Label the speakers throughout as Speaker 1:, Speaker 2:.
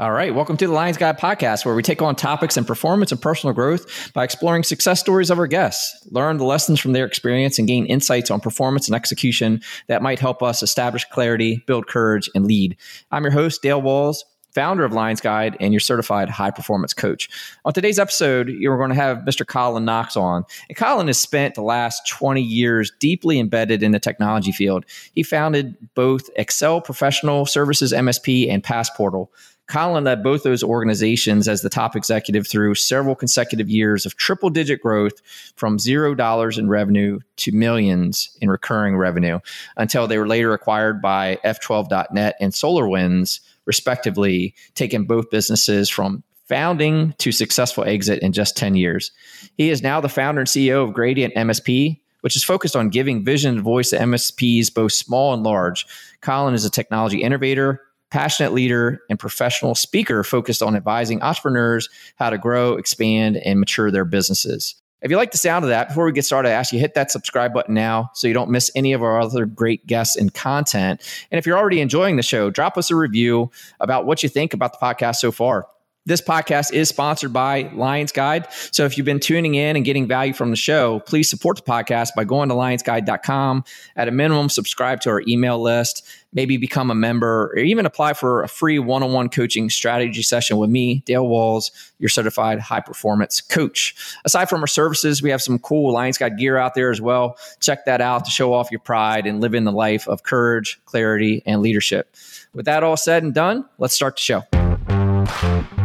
Speaker 1: All right. Welcome to the Lions Guide podcast, where we take on topics in performance and personal growth by exploring success stories of our guests, learn the lessons from their experience, and gain insights on performance and execution that might help us establish clarity, build courage, and lead. I'm your host, Dale Walls founder of Lions Guide and your certified high performance coach. On today's episode, you're going to have Mr. Colin Knox on. And Colin has spent the last 20 years deeply embedded in the technology field. He founded both Excel Professional Services MSP and Passportal. Colin led both those organizations as the top executive through several consecutive years of triple digit growth from zero dollars in revenue to millions in recurring revenue until they were later acquired by F12.net and SolarWinds respectively, taking both businesses from founding to successful exit in just 10 years. He is now the founder and CEO of Gradient MSP, which is focused on giving vision and voice to MSPs, both small and large. Colin is a technology innovator, passionate leader, and professional speaker focused on advising entrepreneurs how to grow, expand, and mature their businesses. If you like the sound of that, before we get started, I ask you hit that subscribe button now so you don't miss any of our other great guests and content. And if you're already enjoying the show, drop us a review about what you think about the podcast so far. This podcast is sponsored by Lions Guide. So if you've been tuning in and getting value from the show, please support the podcast by going to lionsguide.com. At a minimum, subscribe to our email list, maybe become a member, or even apply for a free one on one coaching strategy session with me, Dale Walls, your certified high performance coach. Aside from our services, we have some cool Lions Guide gear out there as well. Check that out to show off your pride and live in the life of courage, clarity, and leadership. With that all said and done, let's start the show.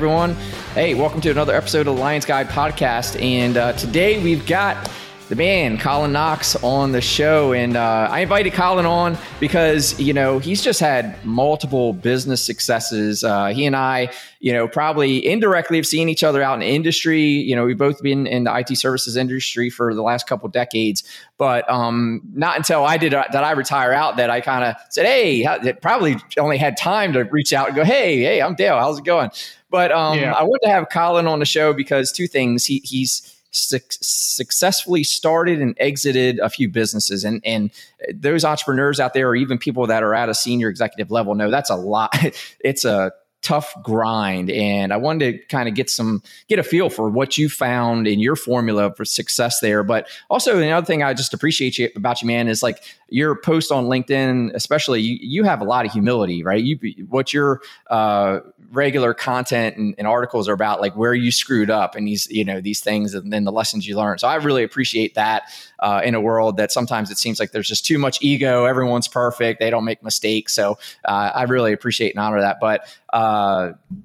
Speaker 1: Everyone. Hey, welcome to another episode of the Lions Guide podcast. And uh, today we've got the man, Colin Knox, on the show. And uh, I invited Colin on because, you know, he's just had multiple business successes. Uh, he and I, you know, probably indirectly have seen each other out in industry. You know, we've both been in the IT services industry for the last couple decades. But um, not until I did uh, that I retire out that I kind of said, hey, it probably only had time to reach out and go, hey, hey, I'm Dale. How's it going? But um, yeah. I wanted to have Colin on the show because two things. He, he's su- successfully started and exited a few businesses and and those entrepreneurs out there or even people that are at a senior executive level know that's a lot it's a tough grind. And i wanted to kind of get some get a feel for what you found in your formula for success there. But also another thing i just appreciate you about you man is like your post on linkedin especially you, you have a lot of humility right? You what your uh, regular content and, and, articles are about like where you screwed up and these you know these things and then the lessons you learned. So i really appreciate that uh, in a world that sometimes it seems like there's just too much ego everyone's perfect they don't make mistakes. So uh, i really appreciate and honor that. But uh,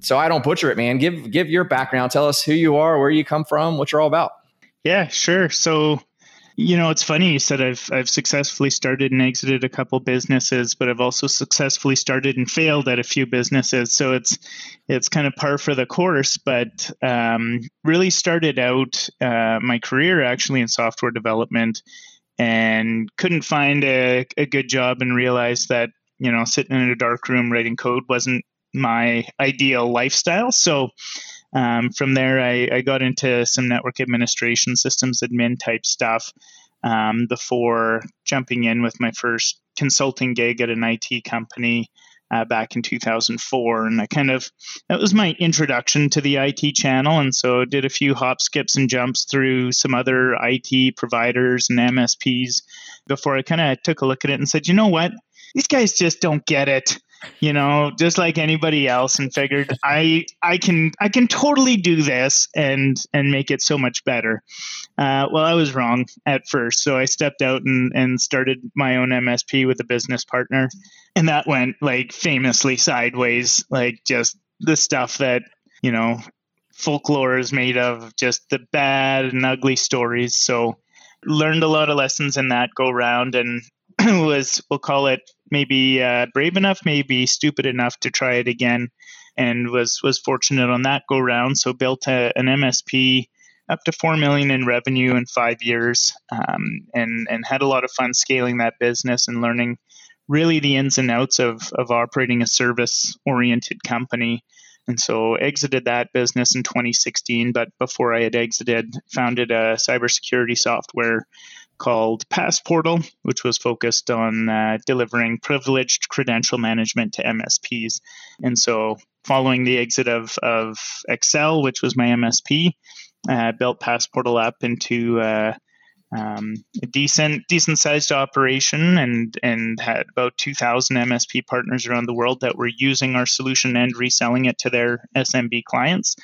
Speaker 1: so I don't butcher it, man. Give give your background. Tell us who you are, where you come from, what you're all about.
Speaker 2: Yeah, sure. So, you know, it's funny you said I've I've successfully started and exited a couple businesses, but I've also successfully started and failed at a few businesses. So it's it's kind of par for the course. But um, really started out uh, my career actually in software development, and couldn't find a, a good job and realized that you know sitting in a dark room writing code wasn't my ideal lifestyle. So um, from there, I, I, got into some network administration, systems admin type stuff um, before jumping in with my first consulting gig at an IT company. Uh, back in 2004 and i kind of that was my introduction to the it channel and so did a few hop skips and jumps through some other it providers and msps before i kind of took a look at it and said you know what these guys just don't get it you know just like anybody else and figured i i can i can totally do this and and make it so much better. Uh, well i was wrong at first so i stepped out and and started my own msp with a business partner. And that went like famously sideways like just the stuff that you know folklore is made of just the bad and ugly stories. So learned a lot of lessons in that go round and was we'll call it maybe uh, brave enough, maybe stupid enough to try it again, and was was fortunate on that go round. So built a, an MSP up to four million in revenue in five years, um, and and had a lot of fun scaling that business and learning really the ins and outs of of operating a service oriented company. And so exited that business in 2016. But before I had exited, founded a cybersecurity software called Passportal, which was focused on uh, delivering privileged credential management to MSPs. And so, following the exit of, of Excel, which was my MSP, uh, built Passportal up into uh, um, a decent, decent sized operation, and and had about 2,000 MSP partners around the world that were using our solution and reselling it to their SMB clients.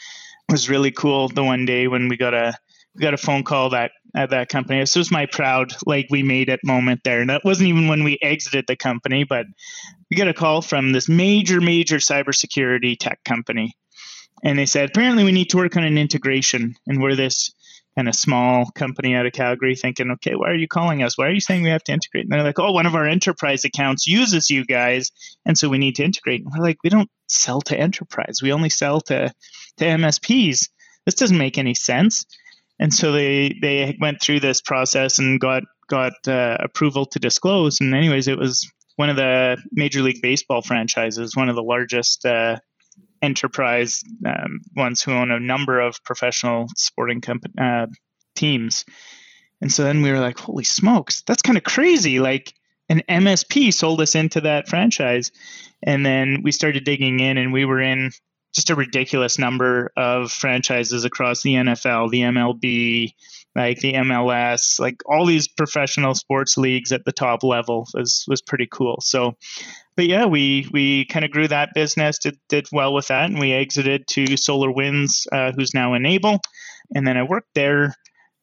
Speaker 2: It was really cool. The one day when we got a got a phone call that at that company. This was my proud like we made it moment there. And that wasn't even when we exited the company, but we got a call from this major, major cybersecurity tech company. And they said, apparently we need to work on an integration. And we're this kind of small company out of Calgary thinking, okay, why are you calling us? Why are you saying we have to integrate? And they're like, oh, one of our enterprise accounts uses you guys. And so we need to integrate. And we're like, we don't sell to enterprise. We only sell to, to MSPs. This doesn't make any sense and so they they went through this process and got got uh, approval to disclose. And anyways, it was one of the Major League Baseball franchises, one of the largest uh, enterprise um, ones who own a number of professional sporting uh, teams. And so then we were like, holy smokes, that's kind of crazy. Like an MSP sold us into that franchise. And then we started digging in, and we were in just a ridiculous number of franchises across the NFL, the MLB, like the MLS, like all these professional sports leagues at the top level was was pretty cool. So, but yeah, we we kind of grew that business, did did well with that, and we exited to SolarWinds, uh, who's now N-able, and then I worked there.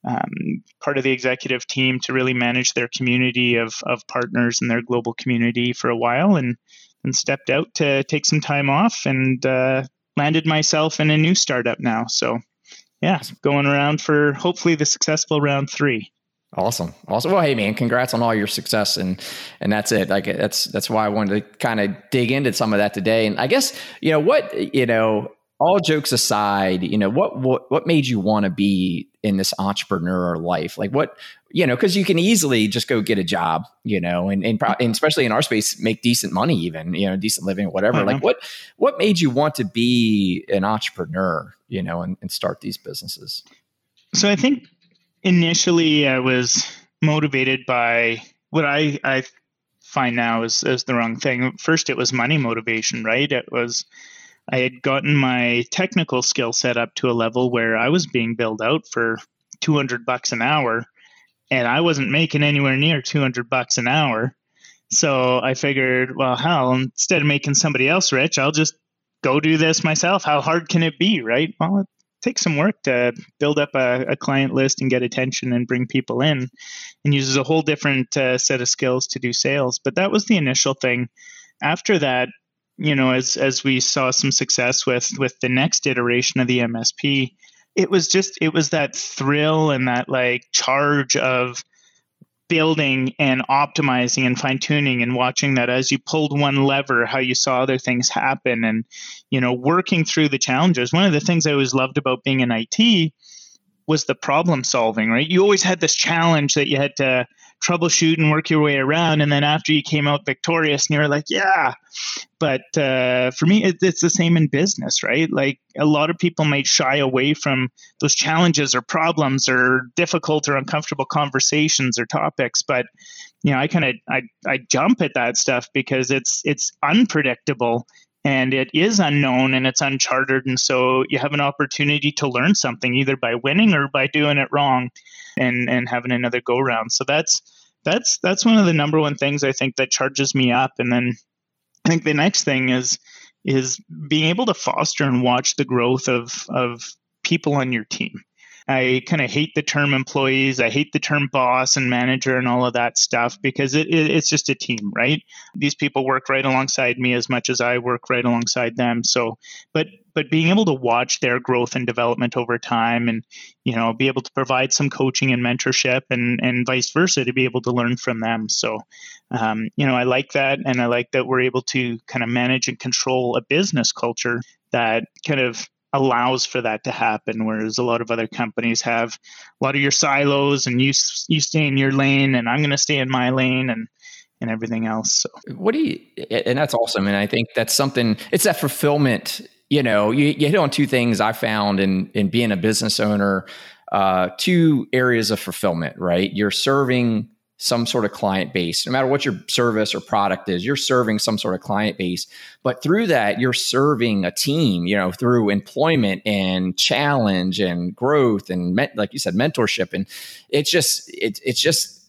Speaker 2: Um, part of the executive team to really manage their community of, of partners and their global community for a while and and stepped out to take some time off and uh, landed myself in a new startup now. So, yeah, going around for hopefully the successful round three.
Speaker 1: Awesome. Awesome. Well, hey man, congrats on all your success and and that's it. Like that's that's why I wanted to kind of dig into some of that today. And I guess, you know, what, you know, all jokes aside, you know, what what what made you want to be in this entrepreneur life? Like what, you know, because you can easily just go get a job, you know, and and, pro- and, especially in our space, make decent money, even you know, decent living, whatever. Mm-hmm. Like what what made you want to be an entrepreneur, you know, and, and start these businesses?
Speaker 2: So I think initially I was motivated by what I I find now is is the wrong thing. First, it was money motivation, right? It was I had gotten my technical skill set up to a level where I was being billed out for 200 bucks an hour and I wasn't making anywhere near 200 bucks an hour. So I figured, well, hell, instead of making somebody else rich, I'll just go do this myself. How hard can it be, right? Well, it takes some work to build up a, a client list and get attention and bring people in and uses a whole different uh, set of skills to do sales. But that was the initial thing. After that, you know, as as we saw some success with with the next iteration of the MSP, it was just it was that thrill and that like charge of building and optimizing and fine tuning and watching that as you pulled one lever, how you saw other things happen and, you know, working through the challenges. One of the things I always loved about being in IT was the problem solving, right? You always had this challenge that you had to troubleshoot and work your way around. And then after you came out victorious and you're like, yeah. But uh, for me, it, it's the same in business, right? Like a lot of people might shy away from those challenges or problems or difficult or uncomfortable conversations or topics. But you know, I kind of I, I jump at that stuff because it's it's unpredictable and it is unknown and it's uncharted and so you have an opportunity to learn something either by winning or by doing it wrong and and having another go round so that's that's that's one of the number one things i think that charges me up. And then i think the next thing is is being able to foster and watch the growth of of people on your team I kind of hate the term employees. I hate the term boss and manager and all of that stuff because it, it, it's just a team, right? These people work right alongside me as much as I work right alongside them. So, but but being able to watch their growth and development over time and you know be able to provide some coaching and mentorship and and vice versa to be able to learn from them so um, you know i like that and i like that we're able to kind of manage and control a business culture that kind of allows for that to happen whereas a lot of other companies have a lot of your silos and you you stay in your lane and I'm going to stay in my lane and and everything else. So
Speaker 1: what do you and that's awesome. And I think that's something it's that fulfillment, you know, you, you hit on two things I found in in being a business owner, uh, two areas of fulfillment, right? You're serving some sort of client base. No matter what your service or product is, you're serving some sort of client base. But through that, you're serving a team, you know, through employment and challenge and growth and like you said, mentorship. And it's just, it, it's just,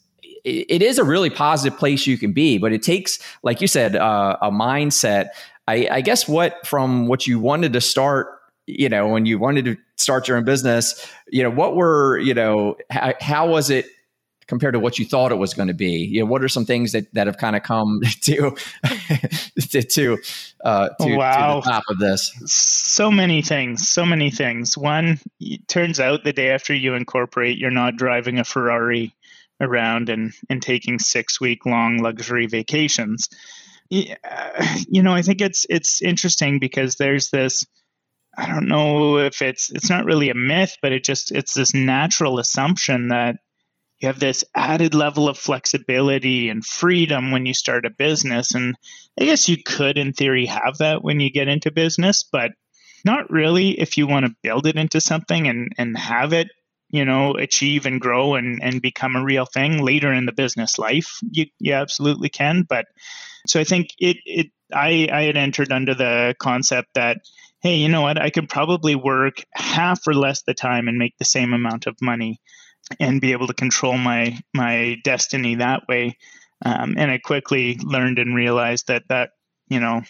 Speaker 1: it is a really positive place you can be, but it takes, like you said, uh, a mindset. I, I guess what from what you wanted to start you know when you wanted to start your own business you know what were you know how, how was it compared to what you thought it was going to be? You know, what are some things that, that have kind of come to to to, uh, to, wow. to the top of this?
Speaker 2: So many things, so many things. One, it turns out the day after you incorporate, you're not driving a Ferrari around and and taking six week long luxury vacations. You know, I think it's it's interesting because there's this. I don't know if it's it's not really a myth, but it just it's this natural assumption that you have this added level of flexibility and freedom when you start a business. And I guess you could, in theory, have that when you get into business, but not really if you want to build it into something and, and have it, you know, achieve and grow and, and become a real thing later in the business life. You, you absolutely can. But so I think it, it I, I had entered under the concept that hey, you know what, I could probably work half or less the time and make the same amount of money and be able to control my my destiny that way. Um, and I quickly learned and realized that that you know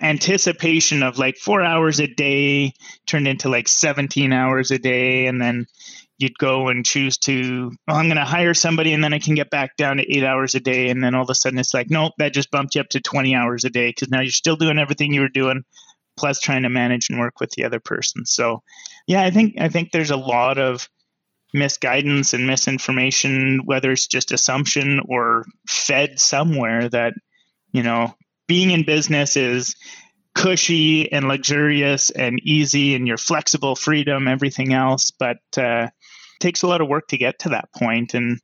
Speaker 2: anticipation of like four hours a day turned into like 17 hours a day. And then you'd go and choose to oh, i'm going to hire somebody and then i can get back down to eight hours a day. And then all of a sudden it's like nope that just bumped you up to 20 hours a day. Because now you're still doing everything you were doing plus trying to manage and work with the other person. So yeah i think i think there's a lot of misguidance and misinformation, whether it's just assumption or fed somewhere that, you know, being in business is cushy and luxurious and easy and your flexible freedom, everything else. But uh, takes a lot of work to get to that point. And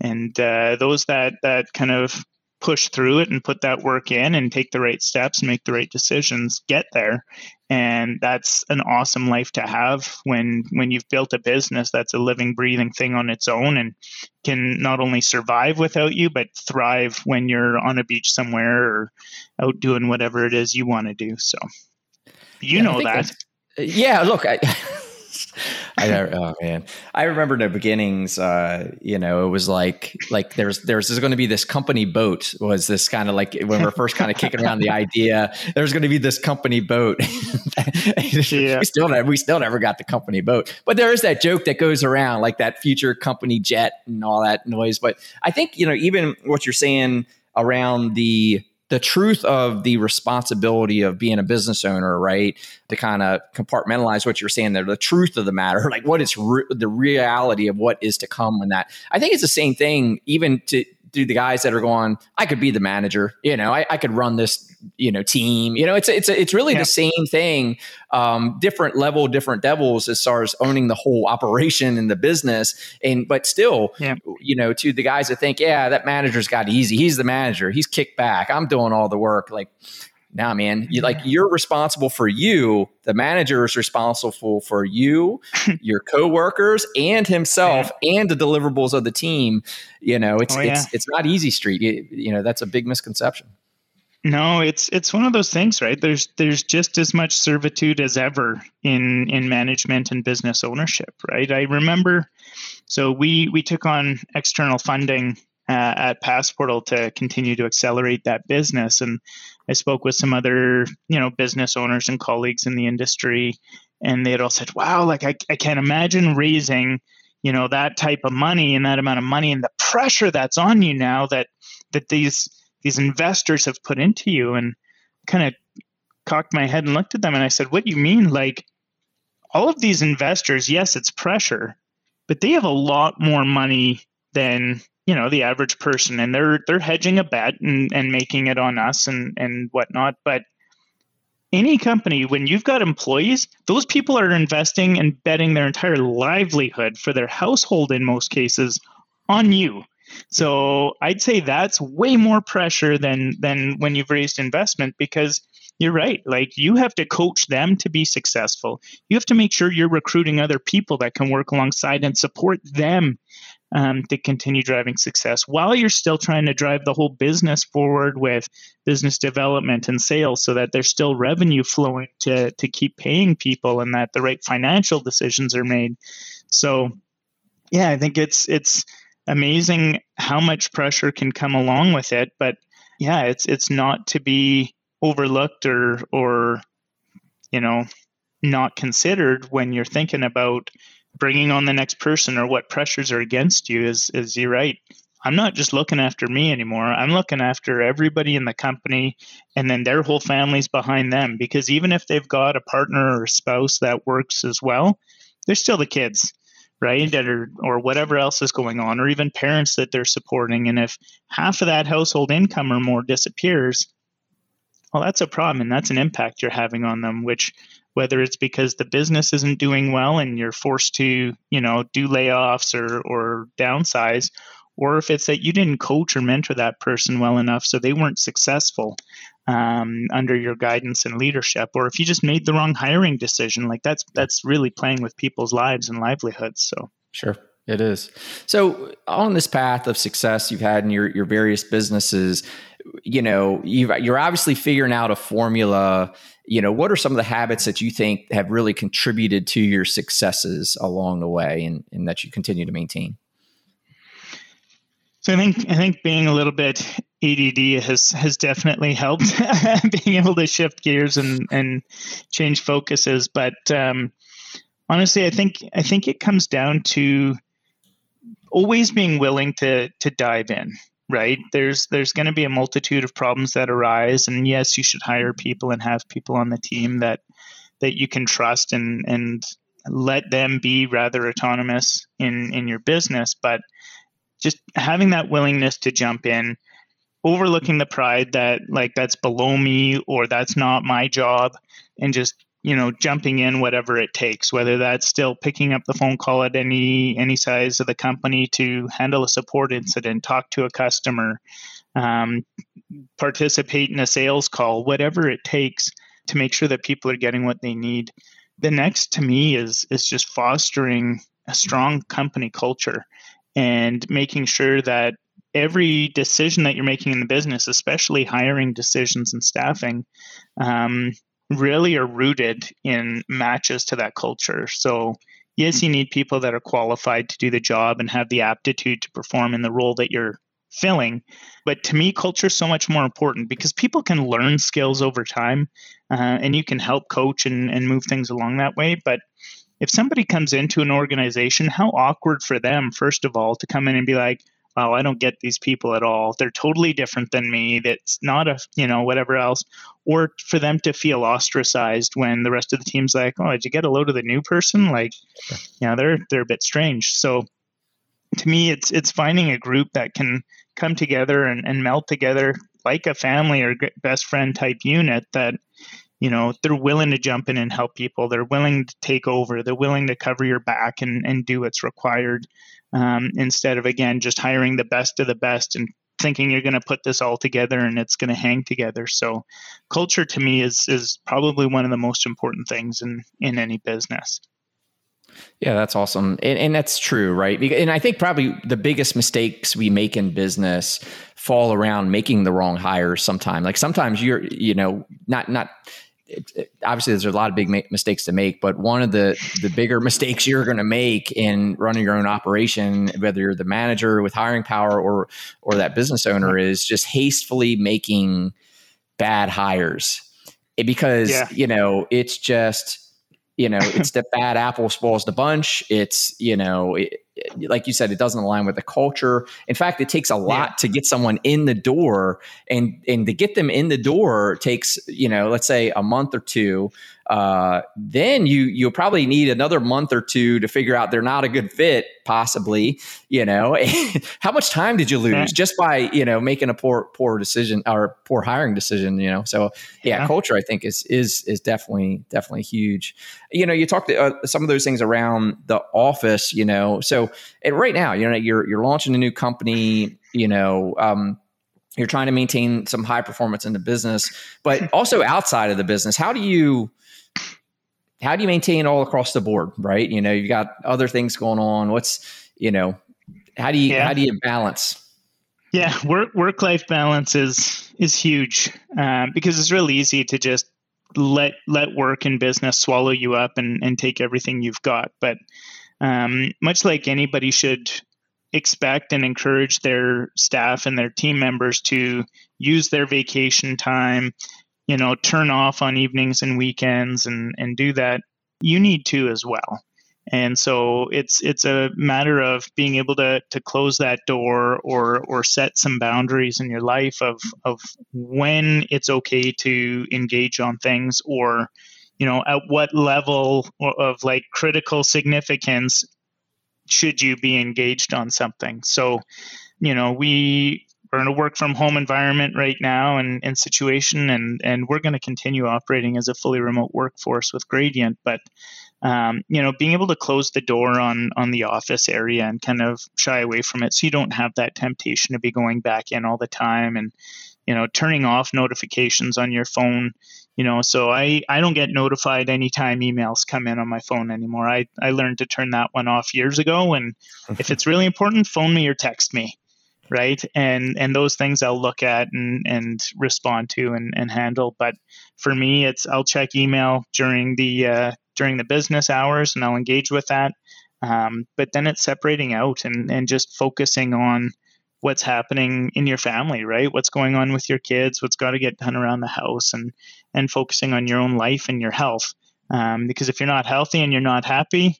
Speaker 2: and uh, those that that kind of push through it and put that work in and take the right steps and make the right decisions get there. And that's an awesome life to have when when you've built a business that's a living breathing thing on its own and can not only survive without you but thrive when you're on a beach somewhere or out doing whatever it is you want to do. So you yeah, know that.
Speaker 1: yeah look I I oh man, I remember the beginnings. Uh, you know, it was like like there's there's, there's going to be this company boat. Was this kind of like when we're first kind of kicking around the idea? There's going to be this company boat. yeah. we still never, we still never got the company boat, but there is that joke that goes around like that future company jet and all that noise. But I think you know even what you're saying around the the truth of the responsibility of being a business owner, right? To kind of compartmentalize what you're saying there, the truth of the matter, like what is re- the reality of what is to come when that. I think it's the same thing, even to do the guys that are going, I could be the manager, you know, I, I could run this, you know, team, you know, it's, it's, it's really yeah. the same thing, um, different level, different devils as far as owning the whole operation and the business. And, but still, yeah. you know, to the guys that think, yeah, that manager's got easy. He's the manager. He's kicked back. I'm doing all the work. Like, nah, man, you like you're responsible for you. The manager is responsible for you, your coworkers, and himself, yeah. and the deliverables of the team. You know, it's oh, yeah. it's it's not easy street. You know, that's a big misconception.
Speaker 2: No, it's it's one of those things, right? There's there's just as much servitude as ever in in management and business ownership, right? I remember, so we we took on external funding uh, at Passportal to continue to accelerate that business, and I spoke with some other, you know, business owners and colleagues in the industry, and they had all said, "Wow, like I, I can't imagine raising, you know, that type of money and that amount of money and the pressure that's on you now that that these these investors have put into you." And kind of cocked my head and looked at them, and I said, "What do you mean? Like all of these investors? Yes, it's pressure, but they have a lot more money than you know the average person and they're they're hedging a bet and, and making it on us and and whatnot but any company when you've got employees those people are investing and betting their entire livelihood for their household in most cases on you So I'd say that's way more pressure than than when you've raised investment because you're right. Like you have to coach them to be successful. You have to make sure you're recruiting other people that can work alongside and support them um, to continue driving success while you're still trying to drive the whole business forward with business development and sales so that there's still revenue flowing to, to keep paying people and that the right financial decisions are made. So yeah, I think it's it's amazing how much pressure can come along with it, but yeah, it's it's not to be overlooked or or you know not considered when you're thinking about bringing on the next person or what pressures are against you is is you're right. I'm not just looking after me anymore. I'm looking after everybody in the company and then their whole families behind them because even if they've got a partner or a spouse that works as well they're still the kids right that or, or whatever else is going on or even parents that they're supporting. And if half of that household income or more disappears well that's a problem and that's an impact you're having on them which whether it's because the business isn't doing well and you're forced to, you know, do layoffs or, or downsize, or if it's that you didn't coach or mentor that person well enough so they weren't successful um, under your guidance and leadership, or if you just made the wrong hiring decision, like that's that's really playing with people's lives and livelihoods. So
Speaker 1: sure. It is. So on this path of success you've had in your, your various businesses, you know, you you're obviously figuring out a formula you know what are some of the habits that you think have really contributed to your successes along the way and, and that you continue to maintain
Speaker 2: so i think i think being a little bit add has has definitely helped being able to shift gears and and change focuses. But um, honestly i think i think it comes down to always being willing to to dive in right? There's there's going to be a multitude of problems that arise. And yes you should hire people and have people on the team that that you can trust and and let them be rather autonomous in in your business. But just having that willingness to jump in overlooking the pride that like that's below me or that's not my job and just you know jumping in whatever it takes whether that's still picking up the phone call at any any size of the company to handle a support incident talk to a customer um, participate in a sales call whatever it takes to make sure that people are getting what they need. The next to me is is just fostering a strong company culture and making sure that every decision that you're making in the business, especially hiring decisions and staffing, um, really are rooted in matches to that culture. So, yes, you need people that are qualified to do the job and have the aptitude to perform in the role that you're filling. But to me, culture is so much more important because people can learn skills over time uh, and you can help coach and, and move things along that way. But if somebody comes into an organization, how awkward for them, first of all, to come in and be like, oh, I don't get these people at all. They're totally different than me. That's not a, you know, whatever else. Or for them to feel ostracized when the rest of the team's like, oh, did you get a load of the new person? Like, you know, they're, they're a bit strange. So to me, it's, it's finding a group that can come together and, and melt together like a family or best friend type unit that, you know, they're willing to jump in and help people. They're willing to take over. They're willing to cover your back and, and do what's required um, instead of again just hiring the best of the best and thinking you're going to put this all together and it's going to hang together. So culture to me is is probably one of the most important things in in any business.
Speaker 1: Yeah, that's awesome. And, and, that's true, right? And I think probably the biggest mistakes we make in business fall around making the wrong hires sometimes. Like sometimes you're, you know, not, not, it, it, obviously there's a lot of big ma- mistakes to make, but one of the the bigger mistakes you're going to make in running your own operation, whether you're the manager with hiring power or or that business owner, is just hastily making bad hires because yeah. you know it's just you know it's the bad apple spoils the bunch. It's you know. Like you said, it doesn't align with the culture. In fact, it takes a lot yeah. to get someone in the door, and and to get them in the door takes you know, let's say a month or two. Uh, then you you'll probably need another month or two to figure out they're not a good fit, possibly. You know, how much time did you lose yeah. just by you know making a poor poor decision or poor hiring decision? You know, so yeah, yeah. culture I think is is is definitely definitely huge. You know, you talked uh, some of those things around the office. You know, so and right now, you know, you're you're launching a new company. You know. Um, you're trying to maintain some high performance in the business but also outside of the business how do you how do you maintain all across the board right? You know you've got other things going on. What's you know how do you yeah. how do you balance?
Speaker 2: Yeah work work life balance is is huge um, because it's really easy to just let let work and business swallow you up and and take everything you've got. But um, much like anybody should expect and encourage their staff and their team members to use their vacation time, you know, turn off on evenings and weekends and, and do that, you need to as well. And so it's it's a matter of being able to to close that door or or set some boundaries in your life of of when it's okay to engage on things or you know at what level of like critical significance should you be engaged on something. So, you know, we are in a work from home environment right now and, and situation, and, and we're going to continue operating as a fully remote workforce with Gradient. But, um, you know, being able to close the door on, on the office area and kind of shy away from it so you don't have that temptation to be going back in all the time and, you know, turning off notifications on your phone you know so i i don't get notified anytime emails come in on my phone anymore i i learned to turn that one off years ago and if it's really important phone me or text me right and and those things i'll look at and and respond to and, and handle but for me it's i'll check email during the uh, during the business hours and i'll engage with that um, but then it's separating out and and just focusing on what's happening in your family, right? What's going on with your kids? What's got to get done around the house, and and focusing on your own life and your health. Um, because if you're not healthy and you're not happy,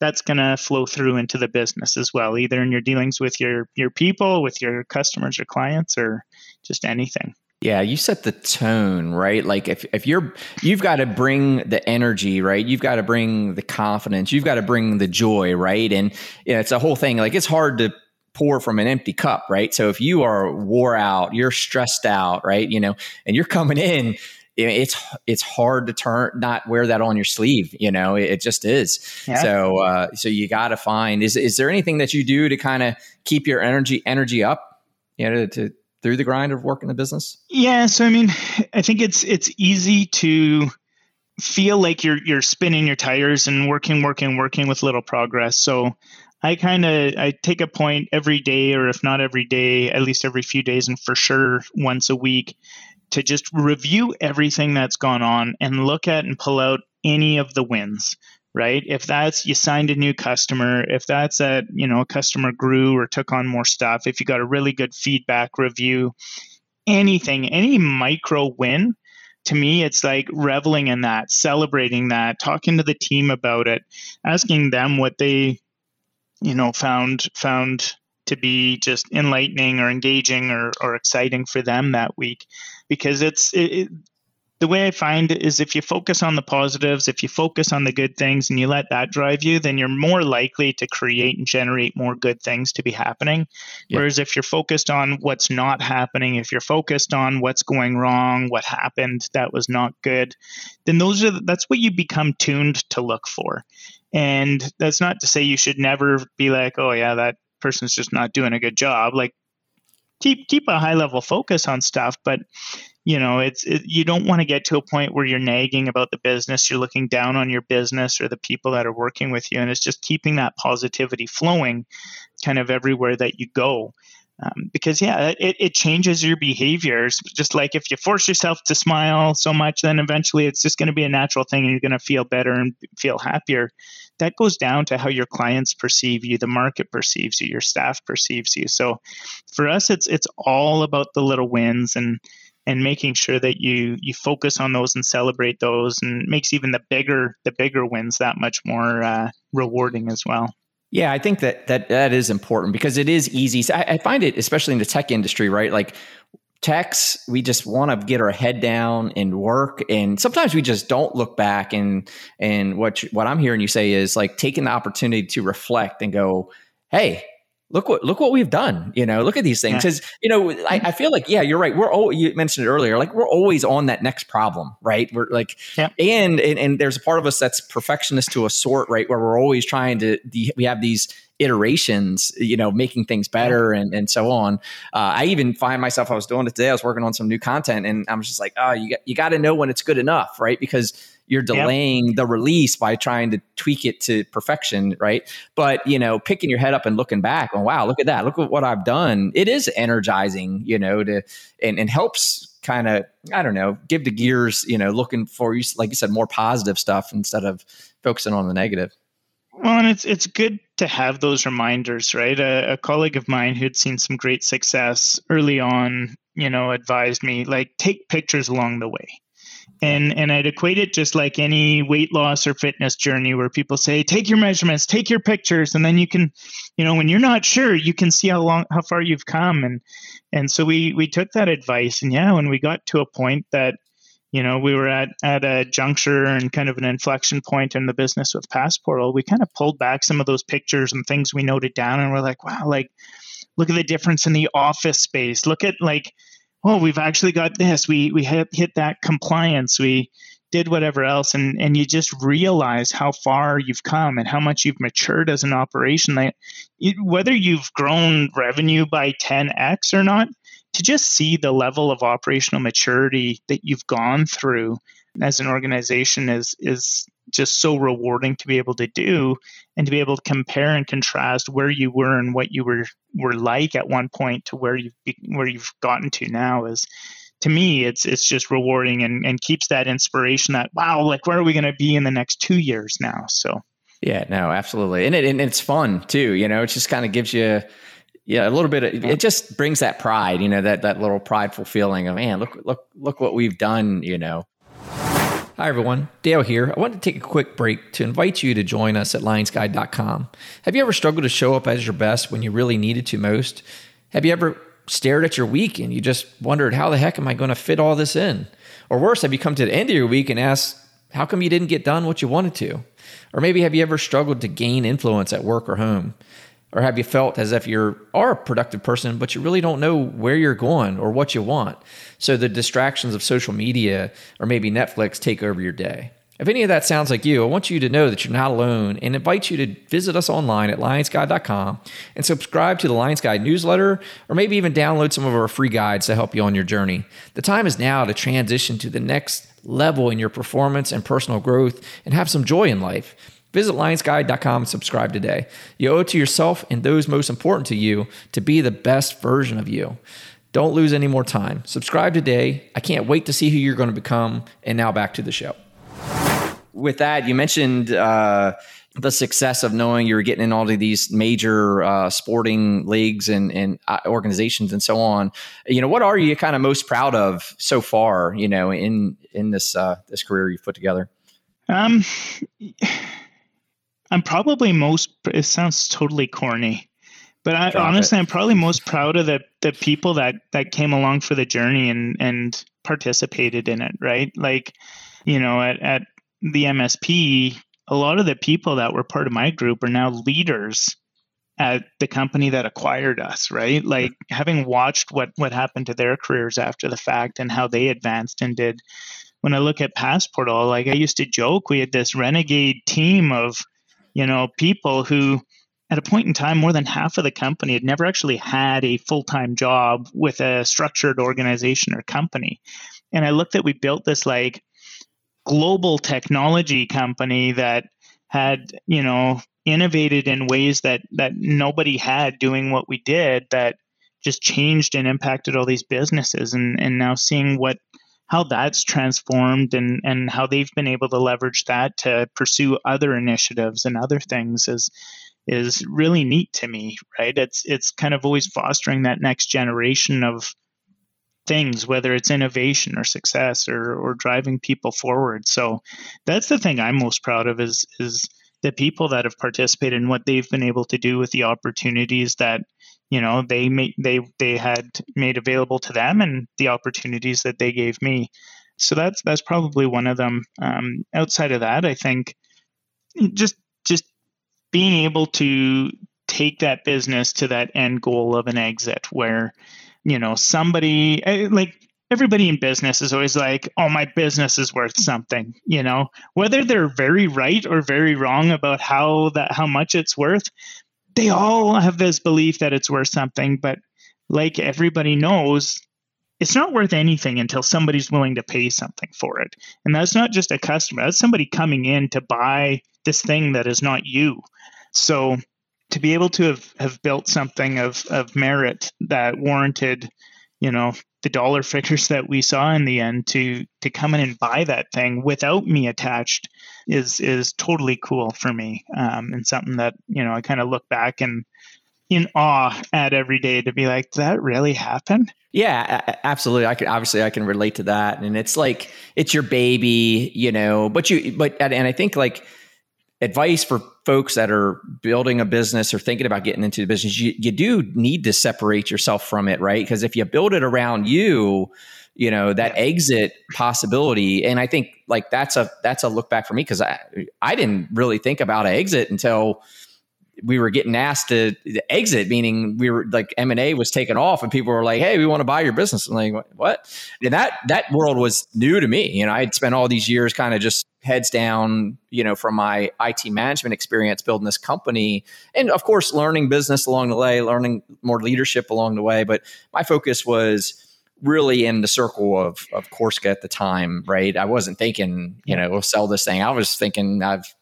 Speaker 2: that's going to flow through into the business as well, either in your dealings with your your people, with your customers or clients, or just anything.
Speaker 1: Yeah, you set the tone, right? Like if, if you're you've got to bring the energy, right? You've got to bring the confidence, you've got to bring the joy, right? And know, it's a whole thing. Like it's hard to pour from an empty cup, right? So if you are wore out, you're stressed out, right? You know, and you're coming in, it's it's hard to turn not wear that on your sleeve. You know, it, it just is. Yeah. So uh, so you got to find is is there anything that you do to kind of keep your energy energy up? You know, to, to through the grind of working the business.
Speaker 2: Yeah. So I mean, I think it's it's easy to feel like you're you're spinning your tires and working working working with little progress so I kind of I take a point every day, or if not every day, at least every few days, and for sure once a week, to just review everything that's gone on and look at and pull out any of the wins. Right? If that's you signed a new customer, if that's that you know a customer grew or took on more stuff, if you got a really good feedback review, anything, any micro win, to me, it's like reveling in that, celebrating that, talking to the team about it, asking them what they you know found found to be just enlightening or engaging or, or exciting for them that week because it's it, it, the way I find it is if you focus on the positives, if you focus on the good things and you let that drive you, then you're more likely to create and generate more good things to be happening. Yeah. Whereas if you're focused on what's not happening, if you're focused on what's going wrong, what happened that was not good, then those are that's what you become tuned to look for. And that's not to say you should never be like, oh yeah, that person's just not doing a good job. Like keep keep a high level focus on stuff, but you know, it's it, you don't want to get to a point where you're nagging about the business, you're looking down on your business or the people that are working with you, and it's just keeping that positivity flowing, kind of everywhere that you go. Um, because yeah, it, it changes your behaviors. Just like if you force yourself to smile so much, then eventually it's just going to be a natural thing, and you're going to feel better and feel happier. That goes down to how your clients perceive you, the market perceives you, your staff perceives you. So, for us, it's it's all about the little wins and and making sure that you you focus on those and celebrate those, and makes even the bigger the bigger wins that much more uh, rewarding as well.
Speaker 1: Yeah, I think that that that is important because it is easy. I, I find it, especially in the tech industry, right? Like techs we just want to get our head down and work and sometimes we just don't look back and and what what i'm hearing you say is like taking the opportunity to reflect and go hey look what look what we've done you know look at these things because yeah. you know I, I, feel like yeah you're right we're all you mentioned it earlier like we're always on that next problem right we're like yeah. and, and and there's a part of us that's perfectionist to a sort right where we're always trying to the, we have these iterations, you know, making things better and, and so on. Uh, I even find myself, I was doing it today, I was working on some new content and I'm just like, oh, you got, you got to know when it's good enough, right? Because you're delaying yep. the release by trying to tweak it to perfection, right? But, you know, picking your head up and looking back, oh, wow, look at that. Look at what I've done. It is energizing, you know, to, and, and helps kind of, I don't know, give the gears, you know, looking for, you like you said, more positive stuff instead of focusing on the negative.
Speaker 2: Well, and it's it's good to have those reminders, right? A, a, colleague of mine who'd seen some great success early on, you know, advised me like take pictures along the way. And and I'd equate it just like any weight loss or fitness journey where people say, take your measurements, take your pictures, and then you can, you know, when you're not sure, you can see how long how far you've come. And and so we we took that advice and yeah, when we got to a point that you know, we were at, at a juncture and kind of an inflection point in the business with Passportal. We kind of pulled back some of those pictures and things we noted down, and we're like, wow, like, look at the difference in the office space. Look at like, oh, we've actually got this. We we hit, hit that compliance. We did whatever else, and and you just realize how far you've come and how much you've matured as an operation. Like, whether you've grown revenue by 10x or not, to just see the level of operational maturity that you've gone through as an organization is is just so rewarding to be able to do and to be able to compare and contrast where you were and what you were were like at one point to where you've where you've gotten to now is to me it's it's just rewarding and, and keeps that inspiration that wow like where are we going to be in the next two years now? So.
Speaker 1: Yeah no absolutely. And it and it's fun too you know it just kind of gives you yeah, a little bit. Of, it just brings that pride, you know, that that little prideful feeling of man, look, look, look what we've done, you know. Hi everyone, Dale here. I wanted to take a quick break to invite you to join us at lionsguide.com. Have you ever struggled to show up as your best when you really needed to most? Have you ever stared at your week and you just wondered how the heck am I going to fit all this in? Or worse, have you come to the end of your week and asked, how come you didn't get done what you wanted to? Or maybe have you ever struggled to gain influence at work or home? Or have you felt as if you are a productive person, but you really don't know where you're going or what you want? So the distractions of social media or maybe Netflix take over your day. If any of that sounds like you, I want you to know that you're not alone and invite you to visit us online at lionsguide.com and subscribe to the Lions Guide newsletter or maybe even download some of our free guides to help you on your journey. The time is now to transition to the next level in your performance and personal growth and have some joy in life. Visit lionsguide.com and subscribe today. You owe it to yourself and those most important to you to be the best version of you. Don't lose any more time. Subscribe today. I can't wait to see who you're going to become. And now back to the show. With that, you mentioned uh, the success of knowing you were getting in all of these major uh, sporting leagues and, and uh, organizations and so on. You know, what are you kind of most proud of so far? You know, in in this uh, this career you've put together. Um
Speaker 2: I'm probably most. It sounds totally corny, but I, honestly, it. I'm probably most proud of the the people that that came along for the journey and and participated in it. Right, like you know, at at the MSP, a lot of the people that were part of my group are now leaders at the company that acquired us right like having watched what what happened to their careers after the fact and how they advanced and did when i look at passportal like i used to joke we had this renegade team of you know, people who at a point in time, more than half of the company had never actually had a full time job with a structured organization or company. And I looked at we built this like global technology company that had, you know, innovated in ways that that nobody had doing what we did that just changed and impacted all these businesses and and now seeing what how that's transformed and and how they've been able to leverage that to pursue other initiatives and other things is is really neat to me right? It's it's kind of always fostering that next generation of things whether it's innovation or success or or driving people forward. So that's the thing i'm most proud of is is the people that have participated and what they've been able to do with the opportunities that you know they made they they had made available to them and the opportunities that they gave me. So that's that's probably one of them. Um, outside of that i think just just being able to take that business to that end goal of an exit where you know somebody eh, like everybody in business is always like oh my business is worth something you know? Whether they're very right or very wrong about how that how much it's worth they all have this belief that it's worth something but like everybody knows it's not worth anything until somebody's willing to pay something for it. And that's not just a customer that's somebody coming in to buy this thing that is not you. So to be able to have, have built something of, of merit that warranted, you know, the dollar figures that we saw in the end to to come in and buy that thing without me attached is is totally cool for me um, and something that you know I kind of look back and in awe at every day to be like, that really happened
Speaker 1: Yeah, absolutely. I can obviously I can relate to that, and it's like it's your baby, you know. But you, but and I think like advice for folks that are building a business or thinking about getting into the business, you, you do need to separate yourself from it, right? Because if you build it around you, you know that exit possibility and i think like that's a that's a look back for me because i i didn't really think about an exit until we were getting asked to exit, meaning we were like M and A was taken off, and people were like, "Hey, we want to buy your business." And like, what? And that that world was new to me. You know, I'd spent all these years kind of just heads down, you know, from my IT management experience building this company, and of course, learning business along the way, learning more leadership along the way. But my focus was really in the circle of of Corsica at the time, right? I wasn't thinking, you know, we'll sell this thing. I was thinking I've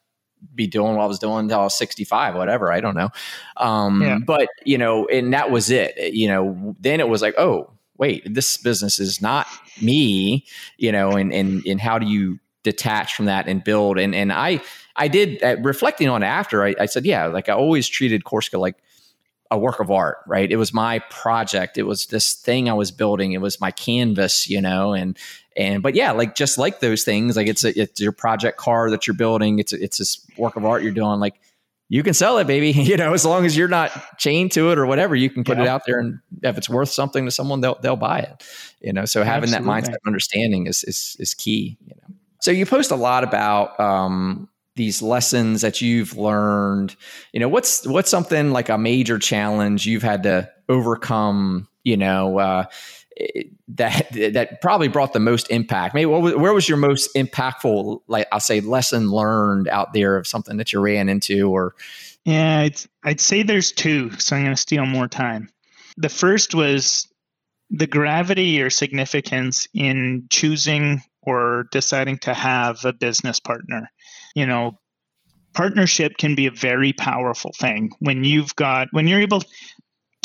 Speaker 1: be doing what I was doing until I was 65, whatever. I don't know. Um, yeah. But, you know, and that was it. You know, then it was like, oh, wait, this business is not me, you know, and, and, and how do you detach from that and build? And, and I, I did uh, reflecting on it after I, I said, yeah, like I always treated Corsica like a work of art, right? It was my project. It was this thing I was building. It was my canvas, you know, and and but yeah, like just like those things, like it's a, it's your project car that you're building. It's a, it's this work of art you're doing. Like you can sell it, baby. You know, as long as you're not chained to it or whatever, you can put yeah. it out there, and if it's worth something to someone, they'll they'll buy it. You know, so having Absolutely. that mindset understanding is is is key. You know, so you post a lot about um, these lessons that you've learned you know what's what's something like a major challenge you've had to overcome you know uh, that that probably brought the most impact. Maybe was, where was your most impactful like i'll say lesson learned out there of something that you ran into or?
Speaker 2: Yeah I'd, I'd say there's two so i'm going to steal more time. The first was the gravity or significance in choosing or deciding to have a business partner. You know, partnership can be a very powerful thing when you've got when you're able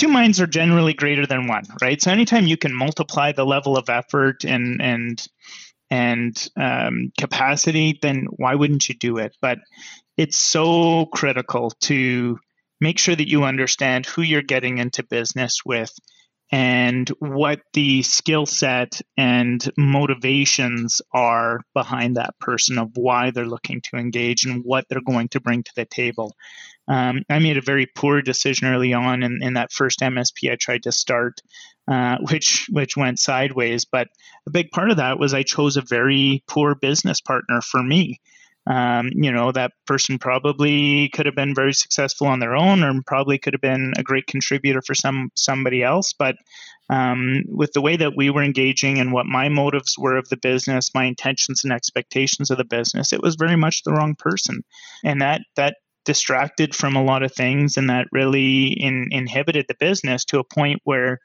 Speaker 2: two minds are generally greater than one right so anytime you can multiply the level of effort and and and um, capacity then why wouldn't you do it but it's so critical to make sure that you understand who you're getting into business with and what the skill set and motivations are behind that person of why they're looking to engage and what they're going to bring to the table. Um, I made a very poor decision early on in, in that first MSP I tried to start, uh, which which went sideways. But a big part of that was I chose a very poor business partner for me um, you know that person probably could have been very successful on their own or probably could have been a great contributor for some somebody else but um, with the way that we were engaging and what my motives were of the business my intentions and expectations of the business it was very much the wrong person and that that distracted from a lot of things and that really in, inhibited the business to a point where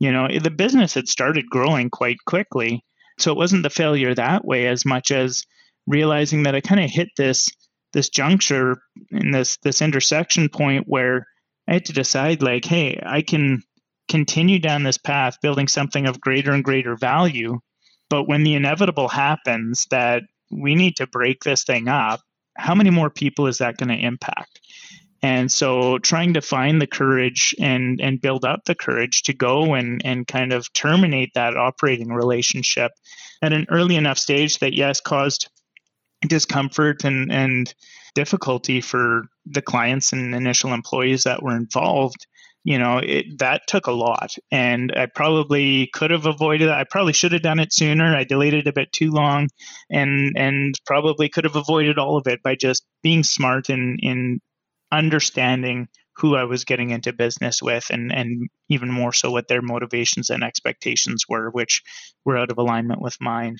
Speaker 2: you know the business had started growing quite quickly. So it wasn't the failure that way as much as realizing that I kind of hit this this juncture in this this intersection point where I had to decide like, hey, I can continue down this path building something of greater and greater value, but when the inevitable happens that we need to break this thing up, how many more people is that going to impact? And so trying to find the courage and and build up the courage to go and and kind of terminate that operating relationship at an early enough stage that yes caused discomfort and, and difficulty for the clients and initial employees that were involved. You know it, that took a lot and i probably could have avoided it. I probably should have done it sooner. I delayed it a bit too long and and probably could have avoided all of it by just being smart in in understanding who i was getting into business with and and even more so what their motivations and expectations were which were out of alignment with mine.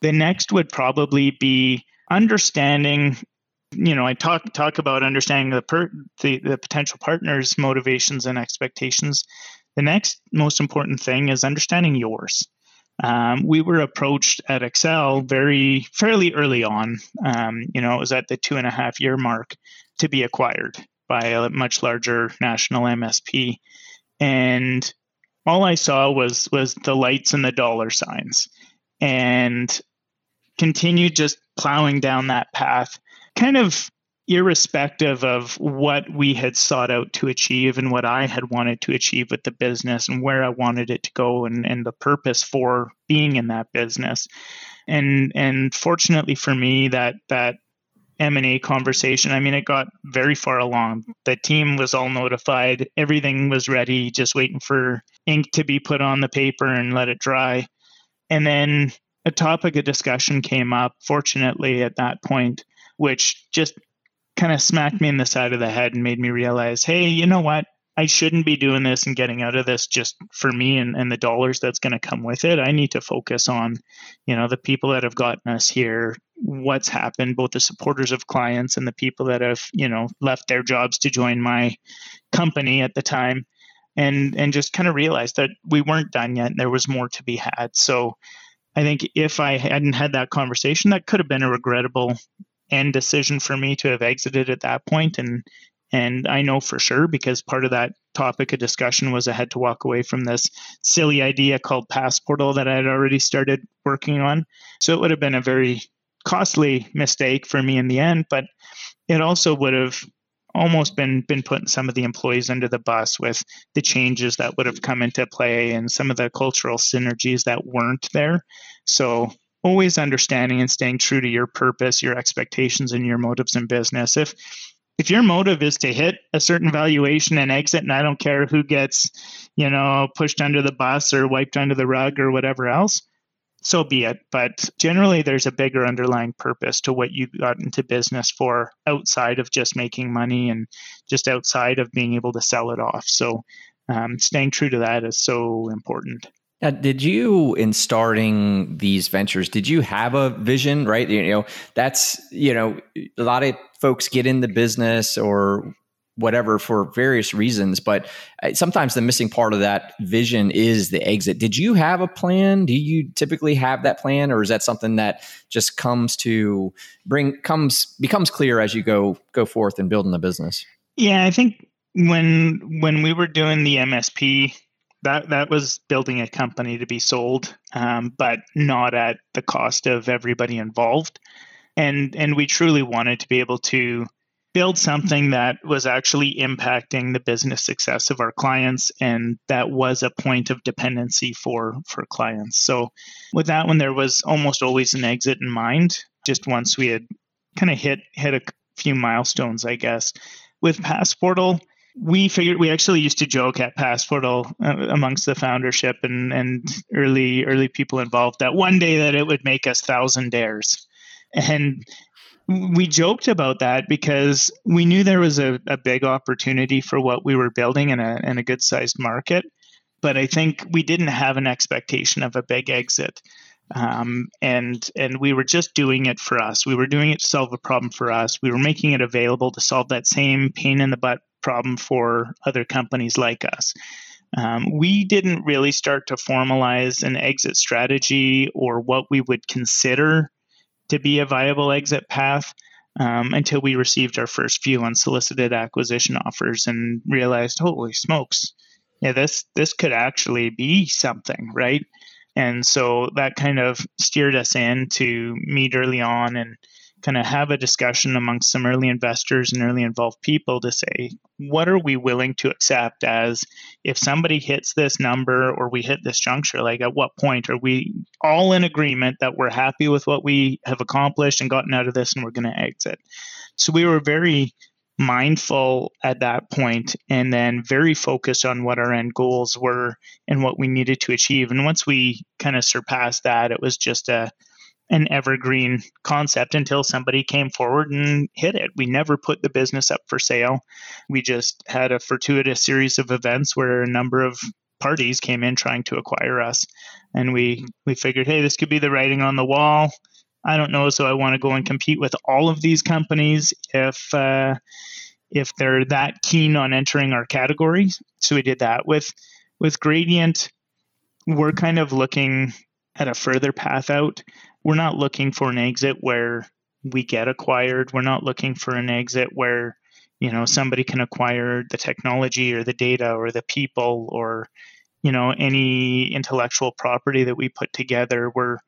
Speaker 2: The next would probably be understanding you know, I talk talk about understanding the, per, the the potential partner's motivations and expectations. The next most important thing is understanding yours. Um, we were approached at Excel very fairly early on. Um, you know, it was at the two and a half year mark to be acquired by a much larger national MSP, and all I saw was was the lights and the dollar signs, and continued just plowing down that path kind of irrespective of what we had sought out to achieve and what I had wanted to achieve with the business and where I wanted it to go and, and the purpose for being in that business. And and fortunately for me that that M&A conversation, I mean it got very far along. The team was all notified, everything was ready, just waiting for ink to be put on the paper and let it dry. And then a topic of discussion came up fortunately at that point which just kind of smacked me in the side of the head and made me realize, hey, you know what? I shouldn't be doing this and getting out of this just for me and, and the dollars that's going to come with it. I need to focus on, you know, the people that have gotten us here, what's happened, both the supporters of clients and the people that have, you know, left their jobs to join my company at the time. And and just kind of realized that we weren't done yet and there was more to be had. So I think if I hadn't had that conversation, that could have been a regrettable end decision for me to have exited at that point and and I know for sure because part of that topic of discussion was I had to walk away from this silly idea called Passportal that I had already started working on. So it would have been a very costly mistake for me in the end, but it also would have almost been been putting some of the employees under the bus with the changes that would have come into play and some of the cultural synergies that weren't there. So always understanding and staying true to your purpose, your expectations, and your motives in business. If if your motive is to hit a certain valuation and exit, and I don't care who gets, you know, pushed under the bus or wiped under the rug or whatever else, so be it. But generally, there's a bigger underlying purpose to what you got into business for outside of just making money and just outside of being able to sell it off. So, um, staying true to that is so important.
Speaker 1: Now, did you, in starting these ventures, did you have a vision? Right, you know, that's you know, a lot of folks get in the business or whatever for various reasons, but uh, sometimes the missing part of that vision is the exit. Did you have a plan? Do you typically have that plan, or is that something that just comes to bring comes becomes clear as you go go forth and building the business?
Speaker 2: Yeah, I think when when we were doing the MSP that that was building a company to be sold, um, but not at the cost of everybody involved. And and we truly wanted to be able to build something that was actually impacting the business success of our clients and that was a point of dependency for for clients so with that one there was almost always an exit in mind just once we had kind of hit hit a few milestones i guess with passportal we figured we actually used to joke at Passportal uh, amongst the foundership and and early early people involved that one day that it would make us thousandaires, and we joked about that because we knew there was a, a big opportunity for what we were building in a in a good sized market, but I think we didn't have an expectation of a big exit. Um, and and we were just doing it for us. We were doing it to solve a problem for us. We were making it available to solve that same pain in the butt problem for other companies like us. Um, we didn't really start to formalize an exit strategy or what we would consider to be a viable exit path um, until we received our first few unsolicited acquisition offers and realized, holy smokes, yeah, this this could actually be something, right? And so that kind of steered us in to meet early on and kind of have a discussion amongst some early investors and early involved people to say, what are we willing to accept as if somebody hits this number or we hit this juncture? Like, at what point are we all in agreement that we're happy with what we have accomplished and gotten out of this and we're going to exit? So we were very mindful at that point and then very focused on what our end goals were and what we needed to achieve. And once we kind of surpassed that, it was just a an evergreen concept until somebody came forward and hit it. We never put the business up for sale. We just had a fortuitous series of events where a number of parties came in trying to acquire us and we we figured hey this could be the writing on the wall I don't know, so I want to go and compete with all of these companies if uh, if they're that keen on entering our category. So we did that with with Gradient. We're kind of looking at a further path out. We're not looking for an exit where we get acquired. We're not looking for an exit where you know somebody can acquire the technology or the data or the people or you know any intellectual property that we put together. We're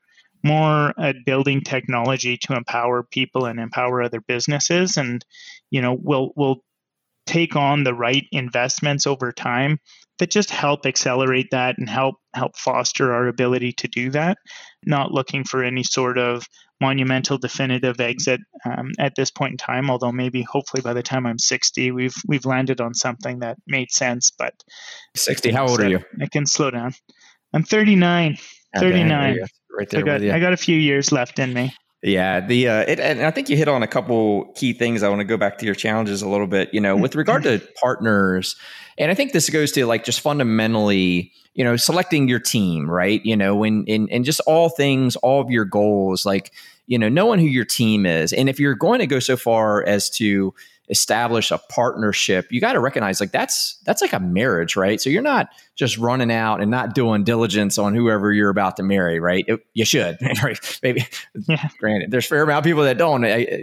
Speaker 2: more at building technology to empower people and empower other businesses and you know we'll we'll take on the right investments over time that just help accelerate that and help help foster our ability to do that not looking for any sort of monumental definitive exit um, at this point in time although maybe hopefully by the time i'm 60 we've we've landed on something that made sense but
Speaker 1: 60 how old are you?
Speaker 2: I can slow down. I'm 39 39
Speaker 1: right there.
Speaker 2: I got, I got a few years left in me.
Speaker 1: Yeah, the uh, it, and I think you hit on a couple key things. I want to go back to your challenges a little bit. You know, with regard to partners, and I think this goes to like just fundamentally, you know, selecting your team, right? You know, when and and just all things, all of your goals, like you know, knowing who your team is, and if you're going to go so far as to establish a partnership, you got to recognize like that's that's like a marriage, right? So you're not just running out and not doing diligence on whoever you're about to marry, right? It, you should, right? Maybe, yeah. granted, there's fair amount of people that don't,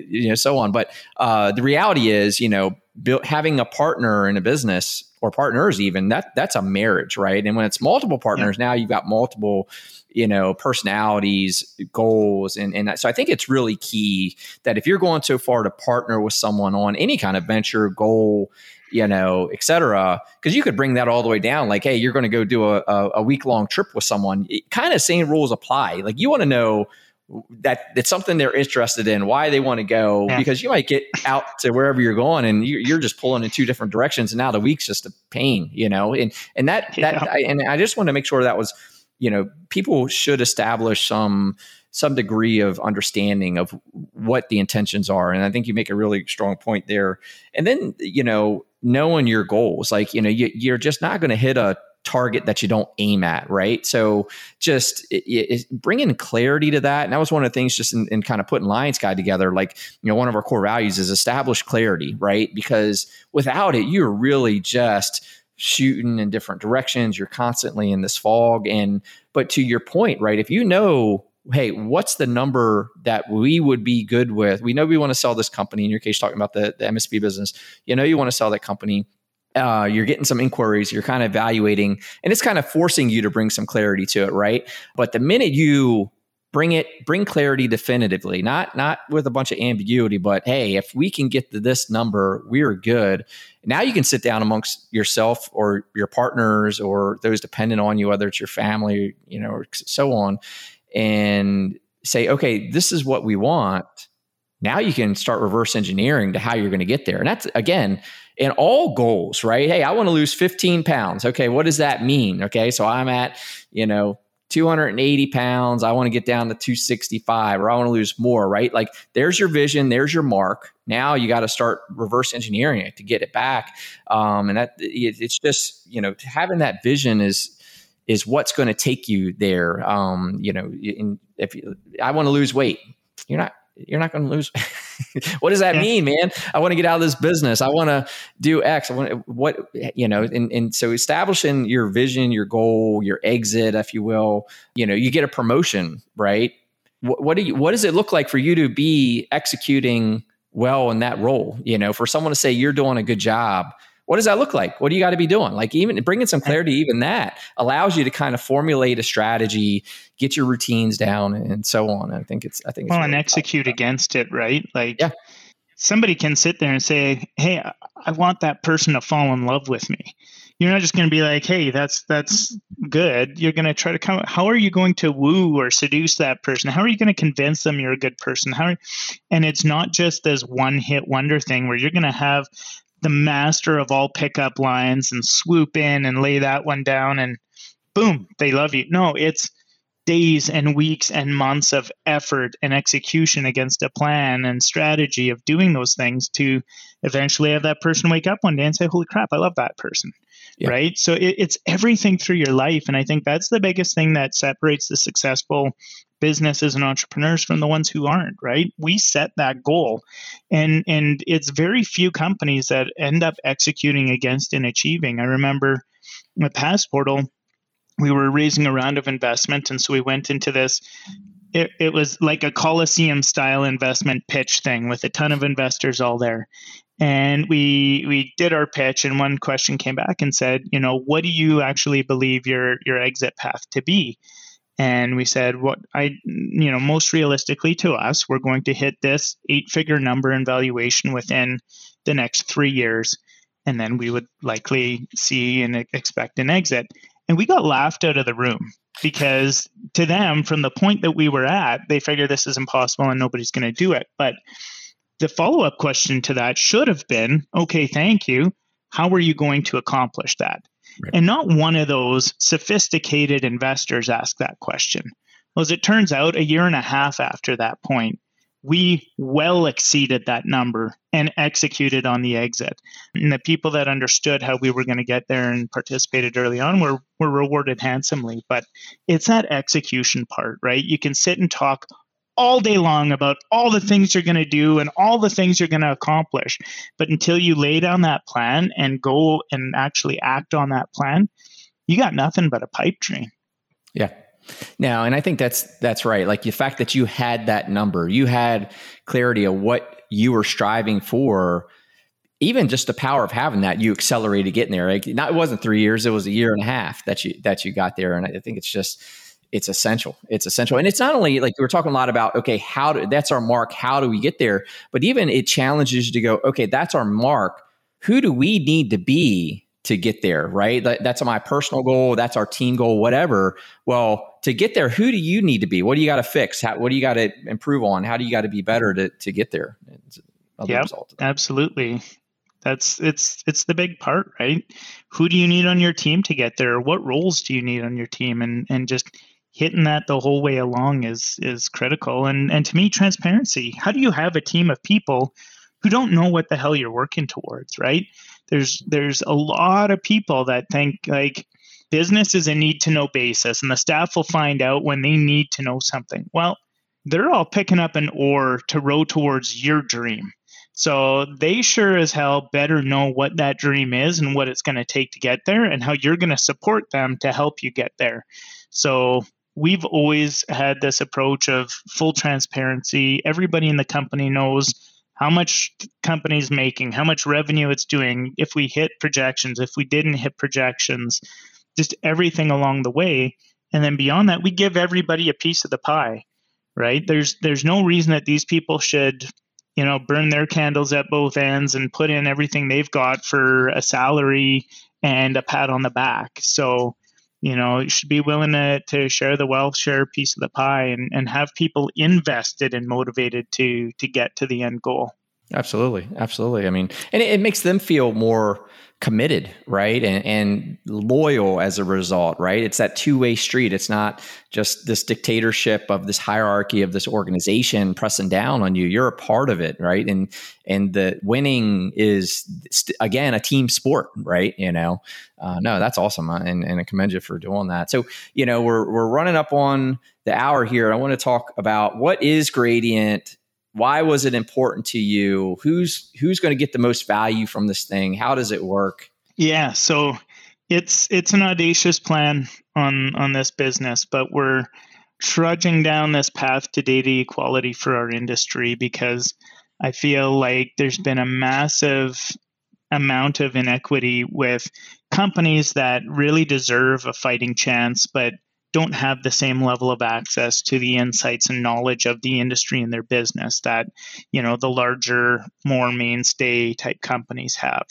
Speaker 1: you know, so on. But uh, the reality is, you know, build, having a partner in a business or partners even that that's a marriage, right? And when it's multiple partners, yeah. now you've got multiple you know personalities goals and and so i think it's really key that if you're going so far to partner with someone on any kind of venture goal you know et cetera because you could bring that all the way down like hey you're going to go do a, a, a week long trip with someone kind of same rules apply like you want to know that it's something they're interested in, why they want to go, yeah. because you might get out to wherever you're going and you're, just pulling in two different directions, and now the week's just a pain, you know. And and that yeah. that I, and I just want to make sure that was you know people should establish some some degree of understanding of what the intentions are and i think you make a really strong point there and then you know knowing your goals like you know you, you're just not going to hit a target that you don't aim at right so just it, it, bringing clarity to that and that was one of the things just in, in kind of putting lions guide together like you know one of our core values is establish clarity right because without it you're really just shooting in different directions. You're constantly in this fog. And, but to your point, right, if you know, hey, what's the number that we would be good with? We know we want to sell this company. In your case, talking about the, the MSP business, you know, you want to sell that company. Uh, you're getting some inquiries, you're kind of evaluating, and it's kind of forcing you to bring some clarity to it, right? But the minute you bring it bring clarity definitively not not with a bunch of ambiguity but hey if we can get to this number we're good now you can sit down amongst yourself or your partners or those dependent on you whether it's your family you know so on and say okay this is what we want now you can start reverse engineering to how you're going to get there and that's again in all goals right hey i want to lose 15 pounds okay what does that mean okay so i'm at you know 280 pounds. I want to get down to 265 or I want to lose more, right? Like there's your vision, there's your mark. Now you got to start reverse engineering it to get it back. Um, and that it, it's just, you know, having that vision is, is what's going to take you there. Um, you know, in, if you, I want to lose weight, you're not you're not going to lose. what does that yeah. mean, man? I want to get out of this business. I want to do X. I want what you know, and and so establishing your vision, your goal, your exit, if you will. You know, you get a promotion, right? What, what do you? What does it look like for you to be executing well in that role? You know, for someone to say you're doing a good job what does that look like? What do you got to be doing? Like even bringing some clarity, even that allows you to kind of formulate a strategy, get your routines down, and so on. I think it's I think it's
Speaker 2: well, really and execute against it, right? Like yeah. somebody can sit there and say, "Hey, I want that person to fall in love with me." you're not just going to be like, "Hey, that's that's good." You're going to try to come. How are you going to woo or seduce that person? How are you going to convince them you're a good person? How? Are, and it's not just this one hit wonder thing where you're going to have the master of all pickup lines and swoop in and lay that one down and boom, they love you. No, it's days and weeks and months of effort and execution against a plan and strategy of doing those things to eventually have that person wake up one day and say, Holy crap, I love that person. Yeah. Right. So it, it's everything through your life. And I think that's the biggest thing that separates the successful businesses and entrepreneurs from the ones who aren't right? We set that goal. And and it's very few companies that end up executing against and achieving. I remember with passportal we were raising a round of investment and so we went into this it, it was like a coliseum style investment pitch thing with a ton of investors all there. And we we did our pitch and one question came back and said you know what do you actually believe your your exit path to be and we said what i you know most realistically to us we're going to hit this eight figure number in valuation within the next three years and then we would likely see and expect an exit and we got laughed out of the room because to them, from the point that we were at, they figure this is impossible and nobody's going to do it. But the follow up question to that should have been okay, thank you. How are you going to accomplish that? Right. And not one of those sophisticated investors asked that question. Well, as it turns out, a year and a half after that point, we well exceeded that number and executed on the exit. And the people that understood how we were going to get there and participated early on were, were rewarded handsomely. But it's that execution part, right? You can sit and talk all day long about all the things you're going to do and all the things you're going to accomplish. But until you lay down that plan and go and actually act on that plan, you got nothing but a pipe dream.
Speaker 1: Yeah. Now, and I think that's that's right. Like the fact that you had that number, you had clarity of what you were striving for. Even just the power of having that, you accelerated getting there. Like not, it wasn't three years; it was a year and a half that you that you got there. And I think it's just it's essential. It's essential, and it's not only like we're talking a lot about. Okay, how do that's our mark? How do we get there? But even it challenges you to go. Okay, that's our mark. Who do we need to be to get there, right? That's my personal goal. That's our team goal, whatever. Well, to get there, who do you need to be? What do you got to fix? How, what do you got to improve on? How do you got to be better to, to get there?
Speaker 2: Yeah, absolutely. That's it's it's the big part, right? Who do you need on your team to get there? What roles do you need on your team? And and just hitting that the whole way along is is critical. And and to me, transparency. How do you have a team of people who don't know what the hell you're working towards, right? There's there's a lot of people that think like business is a need to know basis and the staff will find out when they need to know something. Well, they're all picking up an oar to row towards your dream. So they sure as hell better know what that dream is and what it's going to take to get there and how you're going to support them to help you get there. So we've always had this approach of full transparency. Everybody in the company knows how much company's making, how much revenue it's doing, if we hit projections, if we didn't hit projections, just everything along the way. And then beyond that, we give everybody a piece of the pie, right? There's there's no reason that these people should, you know, burn their candles at both ends and put in everything they've got for a salary and a pat on the back. So you know should be willing to, to share the wealth share a piece of the pie and, and have people invested and motivated to to get to the end goal
Speaker 1: absolutely absolutely i mean and it, it makes them feel more committed, right? And, and loyal as a result, right? It's that two way street. It's not just this dictatorship of this hierarchy of this organization pressing down on you. You're a part of it, right? And and the winning is again a team sport, right? You know, uh, no, that's awesome, and, and I commend you for doing that. So you know, we're we're running up on the hour here. I want to talk about what is gradient why was it important to you? Who's who's going to get the most value from this thing? How does it work?
Speaker 2: Yeah so it's it's an audacious plan on on this business but we're trudging down this path to data equality for our industry because i feel like there's been a massive amount of inequity with companies that really deserve a fighting chance but don't have the same level of access to the insights and knowledge of the industry and their business that you know the larger more mainstay type companies have.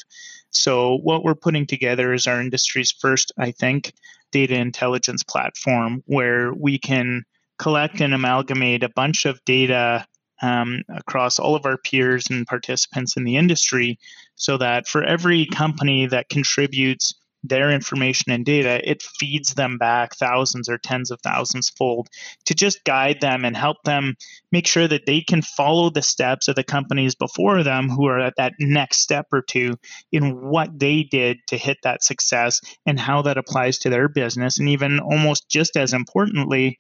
Speaker 2: So what we're putting together is our industry's first i think data intelligence platform where we can collect and amalgamate a bunch of data um, across all of our peers and participants in the industry so that for every company that contributes their information and data, it feeds them back thousands or tens of thousands fold to just guide them and help them make sure that they can follow the steps of the companies before them who are at that next step or two in what they did to hit that success and how that applies to their business. And even almost just as importantly,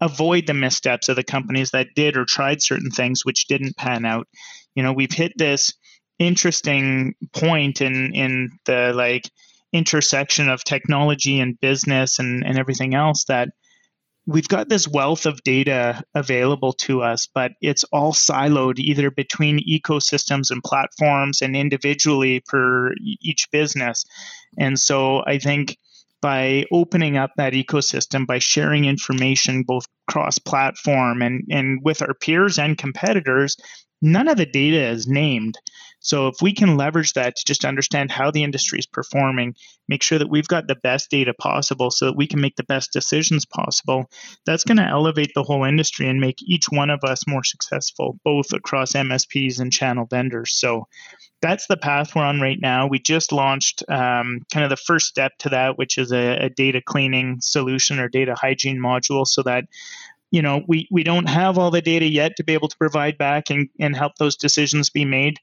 Speaker 2: avoid the missteps of the companies that did or tried certain things which didn't pan out. You know, we've hit this interesting point in in the like intersection of technology and business and, and everything else that we've got this wealth of data available to us, but it's all siloed either between ecosystems and platforms and individually per each business. And so I think by opening up that ecosystem, by sharing information both cross platform and, and with our peers and competitors, none of the data is named. So if we can leverage that to just understand how the industry is performing, make sure that we've got the best data possible so that we can make the best decisions possible, that's going to elevate the whole industry and make each one of us more successful, both across MSPs and channel vendors. So that's the path we're on right now. We just launched um, kind of the first step to that, which is a, a data cleaning solution or data hygiene module so that you know we we don't have all the data yet to be able to provide back and, and help those decisions be made.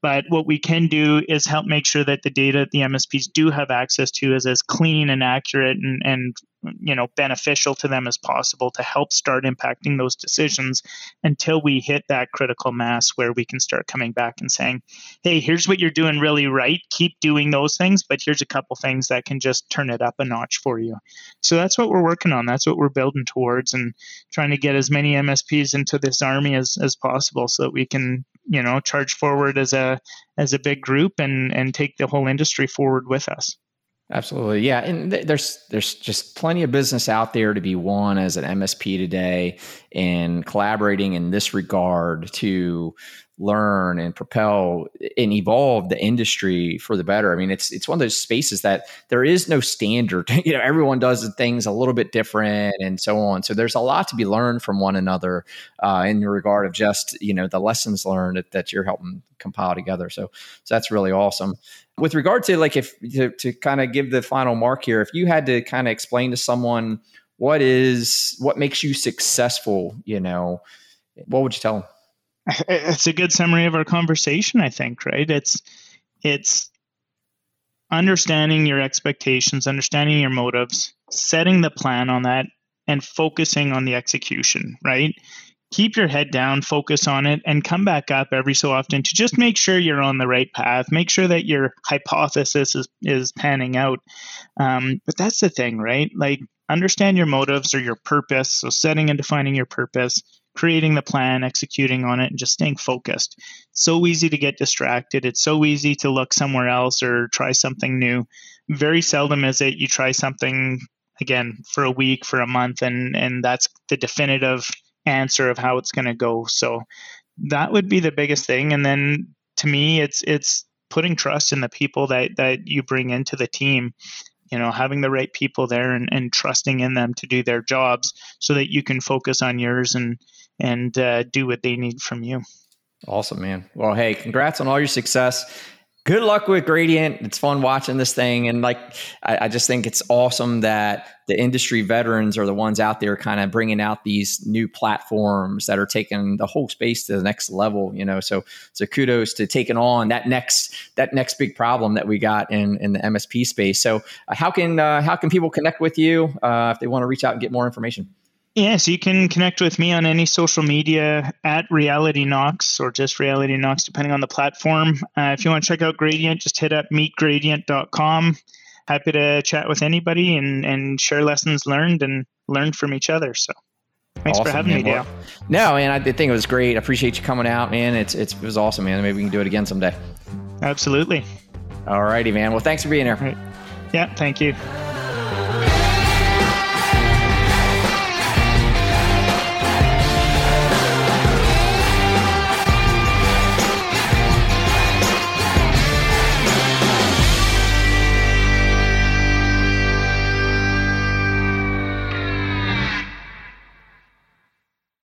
Speaker 2: But what we can do is help make sure that the data the msps do have access to is as clean and accurate and, and you know beneficial to them as possible to help start impacting those decisions until we hit that critical mass where we can start coming back and saying hey here's what you're doing really right. Keep doing those things but here's a couple things that can just turn it up a notch for you. So that's what we're working on. That's what we're building towards and trying to get as many msps into this army as, as possible so that we can you know charge forward as a as a big group and and take the whole industry forward with us
Speaker 1: Absolutely. Yeah. And th- there's there's just plenty of business out there to be won as an MSP today and collaborating in this regard to learn and propel and evolve the industry for the better. I mean, it's it's one of those spaces that there is no standard. you know, everyone does things a little bit different and so on. So there's a lot to be learned from one another uh, in regard of just you know the lessons learned that, that you're helping compile together. So so that's really awesome. With regard to like if to, to kind of give the final mark here, if you had to kind of explain to someone what is what makes you successful, you know, what would you tell them?
Speaker 2: It's a good summary of our conversation i think right? It's it's understanding your expectations understanding your motives setting the plan on that and focusing on the execution right? Keep your head down focus on it and come back up every so often to just make sure you're on the right path. Make sure that your hypothesis is, is panning out. Um, but that's the thing right? Like understand your motives or your purpose. So setting and defining your purpose creating the plan, executing on it, and just staying focused. so easy to get distracted. It's so easy to look somewhere else or try something new. Very seldom is it you try something again for a week, for a month, and and that's the definitive answer of how it's going to go. So that would be the biggest thing. And then to me, it's it's putting trust in the people that that you bring into the team you know having the right people there and, and trusting in them to do their jobs so that you can focus on yours and and uh, do what they need from you
Speaker 1: awesome man well hey congrats on all your success good luck with Gradient. It's fun watching this thing. And like, I, I, just think it's awesome that the industry veterans are the ones out there kind of bringing out these new platforms that are taking the whole space to the next level, you know? So, so kudos to taking on that next, that next big problem that we got in, in the MSP space. So uh, how can, uh, how can people connect with you uh, if they want to reach out and get more information?
Speaker 2: Yes, you can connect with me on any social media at Reality Knox or just Reality Knox, depending on the platform. Uh, if you want to check out Gradient, just hit up meetgradient.com. Happy to chat with anybody and, and share lessons learned and learn from each other. So thanks awesome, for having man. me, Dale.
Speaker 1: No, man, I think it was great. I appreciate you coming out, man. It's, it's it was awesome, man. Maybe we can do it again someday.
Speaker 2: Absolutely.
Speaker 1: All righty, man. Well, thanks for being here.
Speaker 2: Right. Yeah, thank you.